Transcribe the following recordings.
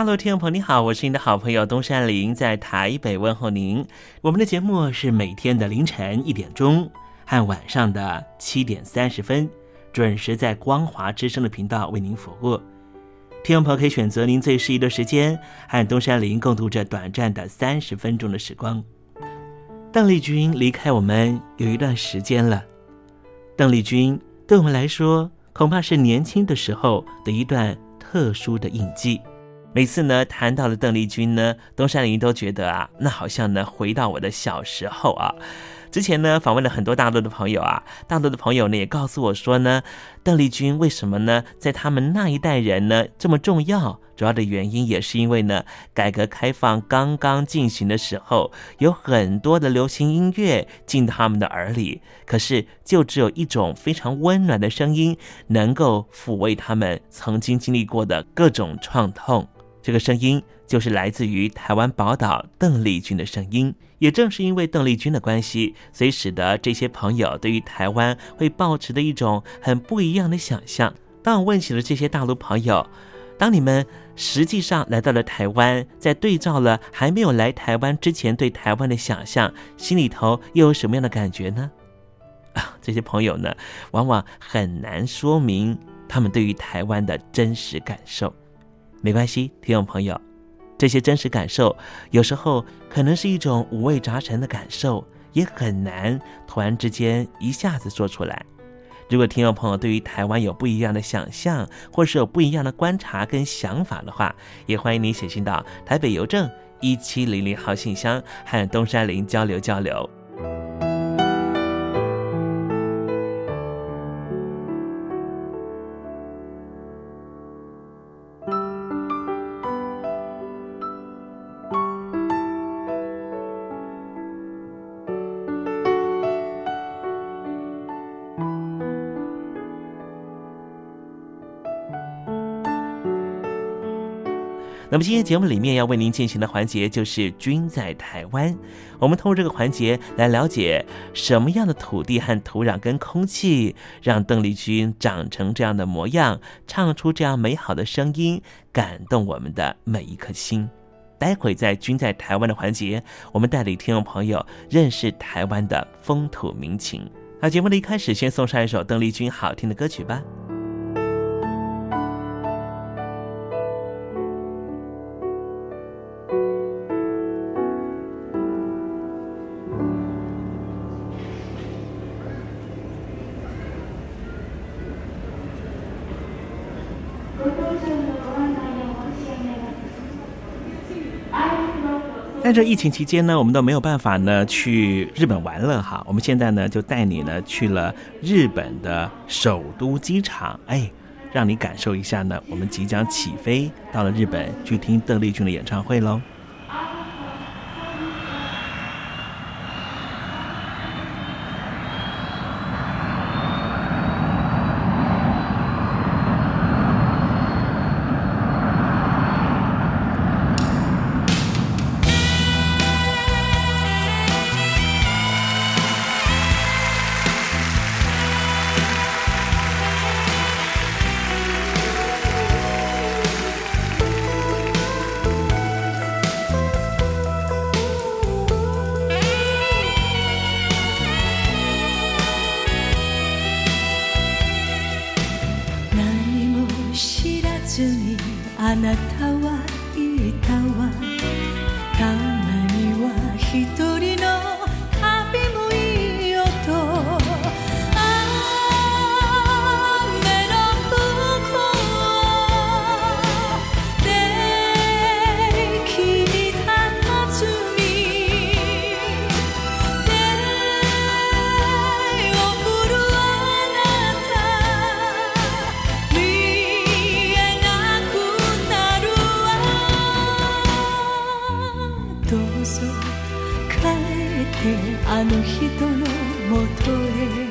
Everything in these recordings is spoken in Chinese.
大陆听众朋友，你好，我是您的好朋友东山林，在台北问候您。我们的节目是每天的凌晨一点钟和晚上的七点三十分，准时在光华之声的频道为您服务。听众朋友可以选择您最适宜的时间，和东山林共度这短暂的三十分钟的时光。邓丽君离开我们有一段时间了，邓丽君对我们来说，恐怕是年轻的时候的一段特殊的印记。每次呢谈到了邓丽君呢，东山林都觉得啊，那好像呢回到我的小时候啊。之前呢访问了很多大陆的朋友啊，大陆的朋友呢也告诉我说呢，邓丽君为什么呢在他们那一代人呢这么重要？主要的原因也是因为呢，改革开放刚刚进行的时候，有很多的流行音乐进他们的耳里，可是就只有一种非常温暖的声音，能够抚慰他们曾经经历过的各种创痛。这个声音就是来自于台湾宝岛邓丽君的声音。也正是因为邓丽君的关系，所以使得这些朋友对于台湾会抱持的一种很不一样的想象。当我问起了这些大陆朋友，当你们实际上来到了台湾，在对照了还没有来台湾之前对台湾的想象，心里头又有什么样的感觉呢？啊，这些朋友呢，往往很难说明他们对于台湾的真实感受。没关系，听众朋友，这些真实感受有时候可能是一种五味杂陈的感受，也很难突然之间一下子说出来。如果听众朋友对于台湾有不一样的想象，或是有不一样的观察跟想法的话，也欢迎你写信到台北邮政一七零零号信箱，和东山林交流交流。那么今天节目里面要为您进行的环节就是“君在台湾”。我们通过这个环节来了解什么样的土地和土壤跟空气，让邓丽君长成这样的模样，唱出这样美好的声音，感动我们的每一颗心。待会在“君在台湾”的环节，我们带领听众朋友认识台湾的风土民情。那节目的一开始，先送上一首邓丽君好听的歌曲吧。在这疫情期间呢，我们都没有办法呢去日本玩了哈。我们现在呢就带你呢去了日本的首都机场，哎，让你感受一下呢，我们即将起飞到了日本去听邓丽君的演唱会喽。あの人のもとへ。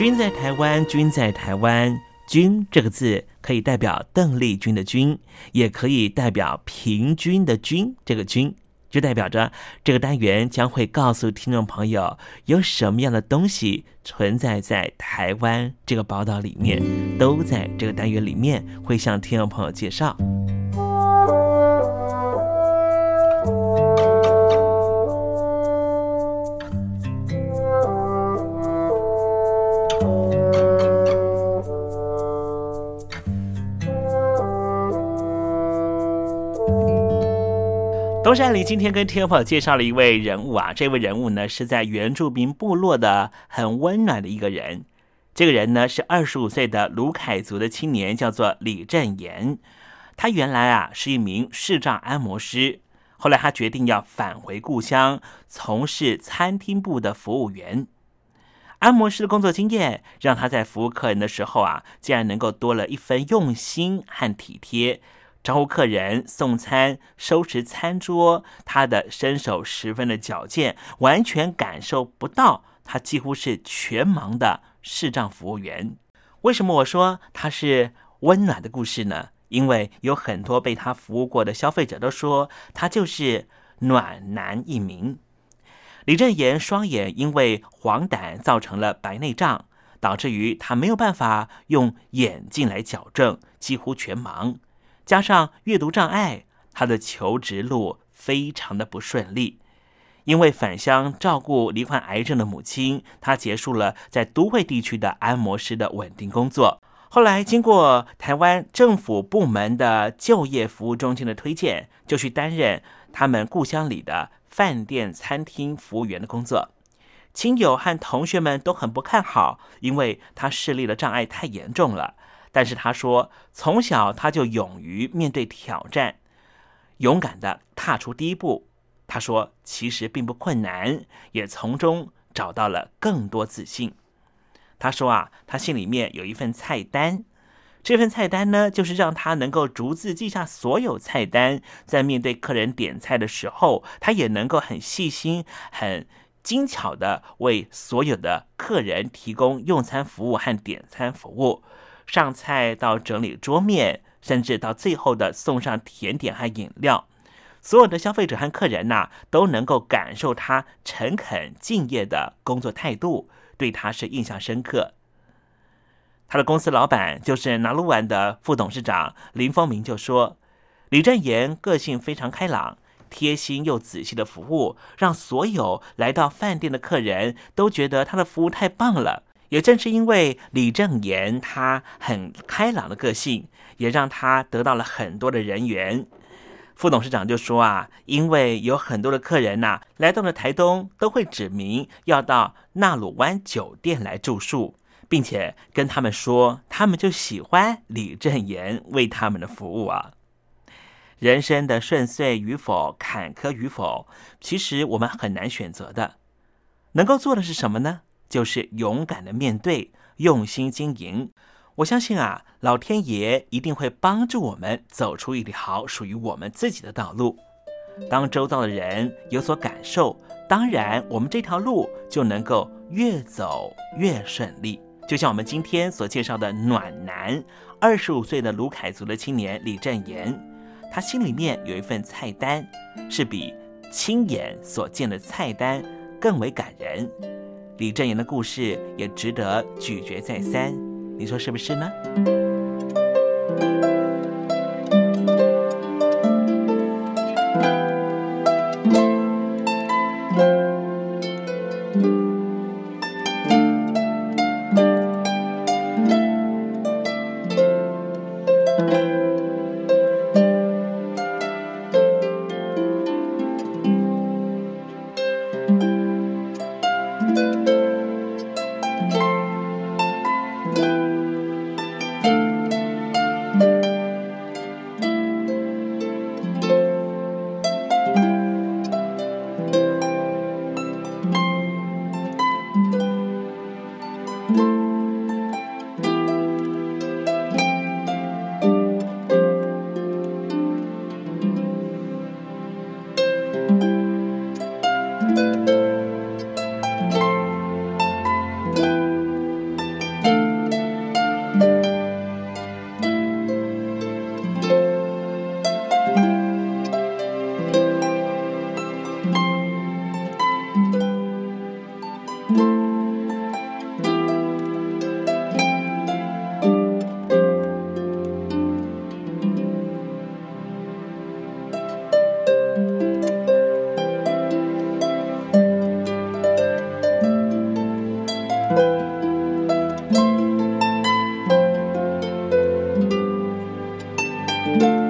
君在台湾，君在台湾，君这个字可以代表邓丽君的君，也可以代表平均的均。这个均就代表着这个单元将会告诉听众朋友有什么样的东西存在在台湾这个宝岛里面，都在这个单元里面会向听众朋友介绍。东山里今天跟天宝介绍了一位人物啊，这位人物呢是在原住民部落的很温暖的一个人。这个人呢是二十五岁的卢凯族的青年，叫做李振言。他原来啊是一名视障按摩师，后来他决定要返回故乡，从事餐厅部的服务员。按摩师的工作经验让他在服务客人的时候啊，竟然能够多了一分用心和体贴。招呼客人、送餐、收拾餐桌，他的身手十分的矫健，完全感受不到他几乎是全盲的视障服务员。为什么我说他是温暖的故事呢？因为有很多被他服务过的消费者都说他就是暖男一名。李正言双眼因为黄疸造成了白内障，导致于他没有办法用眼镜来矫正，几乎全盲。加上阅读障碍，他的求职路非常的不顺利。因为返乡照顾罹患癌症的母亲，他结束了在都会地区的按摩师的稳定工作。后来经过台湾政府部门的就业服务中心的推荐，就去担任他们故乡里的饭店餐厅服务员的工作。亲友和同学们都很不看好，因为他视力的障碍太严重了。但是他说，从小他就勇于面对挑战，勇敢的踏出第一步。他说，其实并不困难，也从中找到了更多自信。他说啊，他心里面有一份菜单，这份菜单呢，就是让他能够逐字记下所有菜单，在面对客人点菜的时候，他也能够很细心、很精巧的为所有的客人提供用餐服务和点餐服务。上菜到整理桌面，甚至到最后的送上甜点和饮料，所有的消费者和客人呐，都能够感受他诚恳敬业的工作态度，对他是印象深刻。他的公司老板就是拿鹿丸的副董事长林峰明就说：“李正言个性非常开朗，贴心又仔细的服务，让所有来到饭店的客人都觉得他的服务太棒了。”也正是因为李正言他很开朗的个性，也让他得到了很多的人缘。副董事长就说啊，因为有很多的客人呐，来到了台东，都会指明要到纳鲁湾酒店来住宿，并且跟他们说，他们就喜欢李正言为他们的服务啊。人生的顺遂与否、坎坷与否，其实我们很难选择的，能够做的是什么呢？就是勇敢的面对，用心经营。我相信啊，老天爷一定会帮助我们走出一条属于我们自己的道路。当周遭的人有所感受，当然我们这条路就能够越走越顺利。就像我们今天所介绍的暖男，二十五岁的卢凯族的青年李正言，他心里面有一份菜单，是比亲眼所见的菜单更为感人。李正言的故事也值得咀嚼再三，你说是不是呢？Música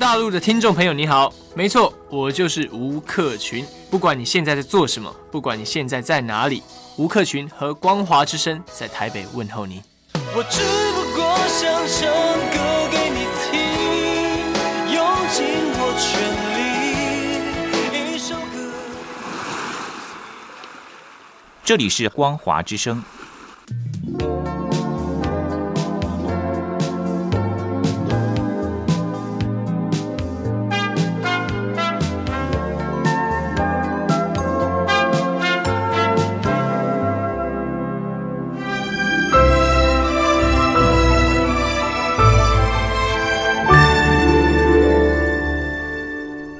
大陆的听众朋友，你好，没错，我就是吴克群。不管你现在在做什么，不管你现在在哪里，吴克群和光华之声在台北问候你。我只不过想唱歌给你听，用尽我全力，一首歌。这里是光华之声。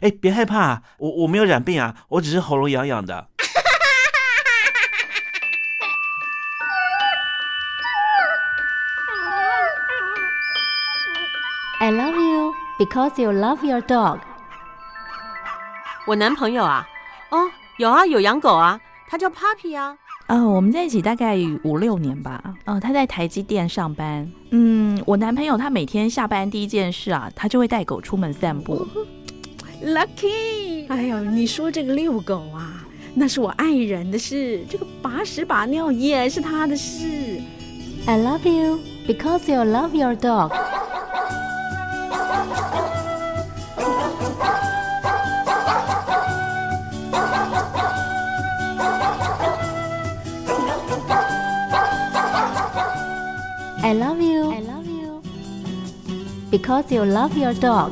哎哎，别害怕，我我没有染病啊，我只是喉咙痒痒的。I love you because you love your dog。我男朋友啊，哦，有啊，有养狗啊，他叫 Papi 啊。呃，我们在一起大概五六年吧。呃，他在台积电上班。嗯，我男朋友他每天下班第一件事啊，他就会带狗出门散步。Lucky，哎呦，你说这个遛狗啊，那是我爱人的事，这个把屎把尿也是他的事。 I love you because you love your dog。 I love you. I love you. Because you love your dog.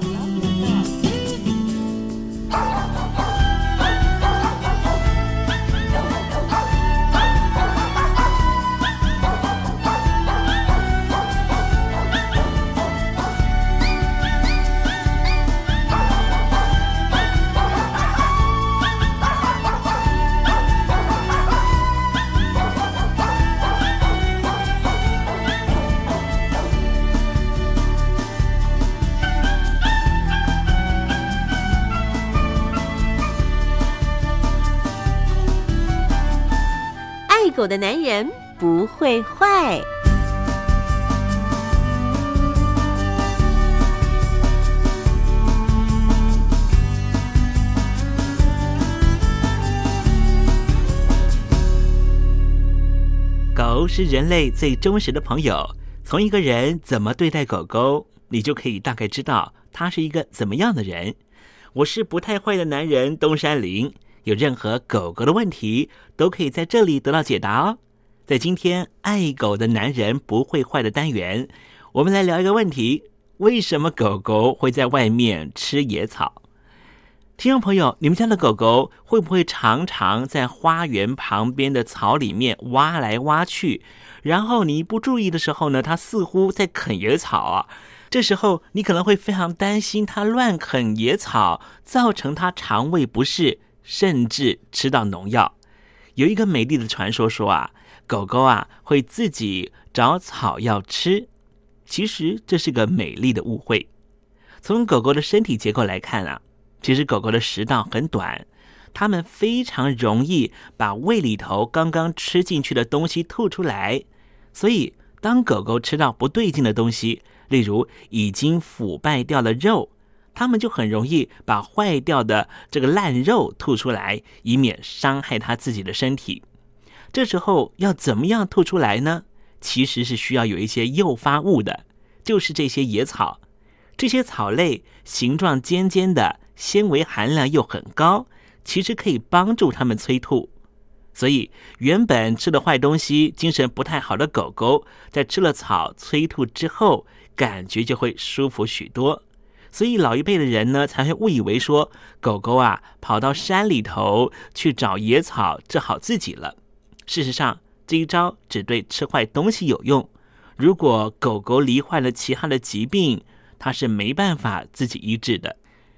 我的男人不会坏。狗是人类最忠实的朋友。从一个人怎么对待狗狗，你就可以大概知道他是一个怎么样的人。我是不太坏的男人东山林，有任何狗狗的问题，都可以在这里得到解答哦。在今天爱狗的男人不会坏的单元，我们来聊一个问题：为什么狗狗会在外面吃野草？听众朋友，你们家的狗狗会不会常常在花园旁边的草里面挖来挖去？然后你不注意的时候呢，它似乎在啃野草啊。这时候你可能会非常担心它乱啃野草，造成它肠胃不适，甚至吃到农药。有一个美丽的传说说啊，狗狗啊会自己找草药吃。其实这是个美丽的误会。从狗狗的身体结构来看啊。其实狗狗的食道很短，它们非常容易把胃里头刚刚吃进去的东西吐出来。所以，当狗狗吃到不对劲的东西，例如已经腐败掉了肉，它们就很容易把坏掉的这个烂肉吐出来，以免伤害它自己的身体。这时候要怎么样吐出来呢？其实是需要有一些诱发物的，就是这些野草。这些草类形状尖尖的。纤维含量又很高，其实可以帮助它们催吐。所以，原本吃了坏东西、精神不太好的狗狗，在吃了草催吐之后，感觉就会舒服许多。所以，老一辈的人呢，才会误以为说，狗狗啊跑到山里头去找野草治好自己了。事实上，这一招只对吃坏东西有用。如果狗狗罹患了其他的疾病，它是没办法自己医治的。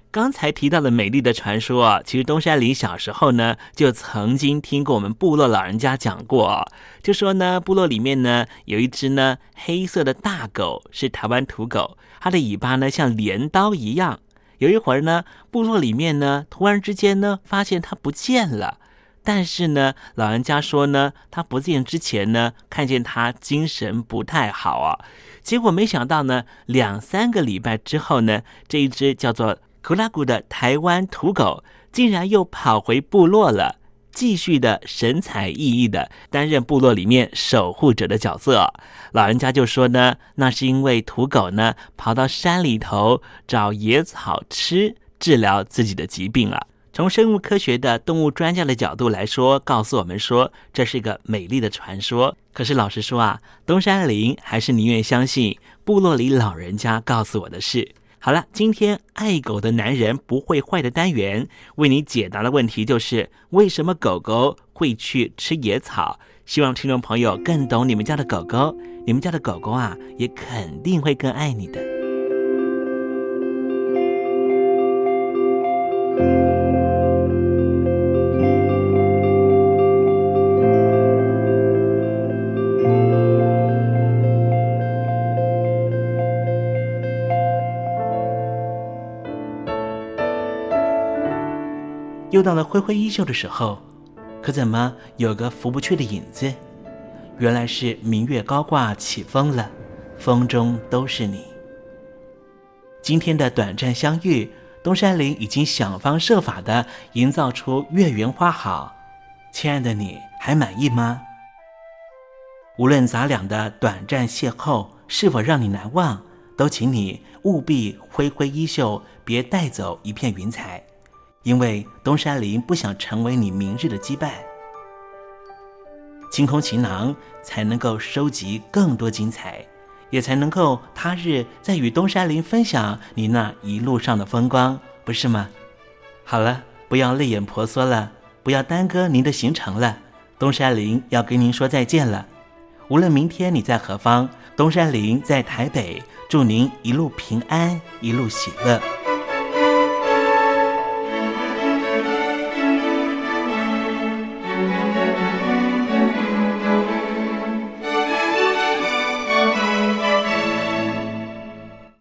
刚才提到的美丽的传说啊，其实东山林小时候呢，就曾经听过我们部落老人家讲过，就说呢，部落里面呢有一只呢黑色的大狗，是台湾土狗，它的尾巴呢像镰刀一样。有一会儿呢，部落里面呢突然之间呢发现它不见了，但是呢，老人家说呢，它不见之前呢，看见它精神不太好啊，结果没想到呢，两三个礼拜之后呢，这一只叫做。图拉古的台湾土狗竟然又跑回部落了，继续的神采奕奕的担任部落里面守护者的角色。老人家就说呢，那是因为土狗呢跑到山里头找野草吃，治疗自己的疾病了。从生物科学的动物专家的角度来说，告诉我们说这是一个美丽的传说。可是老实说啊，东山林还是宁愿相信部落里老人家告诉我的事。好了，今天爱狗的男人不会坏的单元为你解答的问题就是为什么狗狗会去吃野草？希望听众朋友更懂你们家的狗狗，你们家的狗狗啊，也肯定会更爱你的。又到了挥挥衣袖的时候，可怎么有个拂不去的影子？原来是明月高挂起风了，风中都是你。今天的短暂相遇，东山林已经想方设法的营造出月圆花好。亲爱的你还满意吗？无论咱俩的短暂邂逅是否让你难忘，都请你务必挥挥衣袖，别带走一片云彩。因为东山林不想成为你明日的羁绊，清空行囊才能够收集更多精彩，也才能够他日再与东山林分享你那一路上的风光，不是吗？好了，不要泪眼婆娑了，不要耽搁您的行程了，东山林要跟您说再见了。无论明天你在何方，东山林在台北，祝您一路平安，一路喜乐。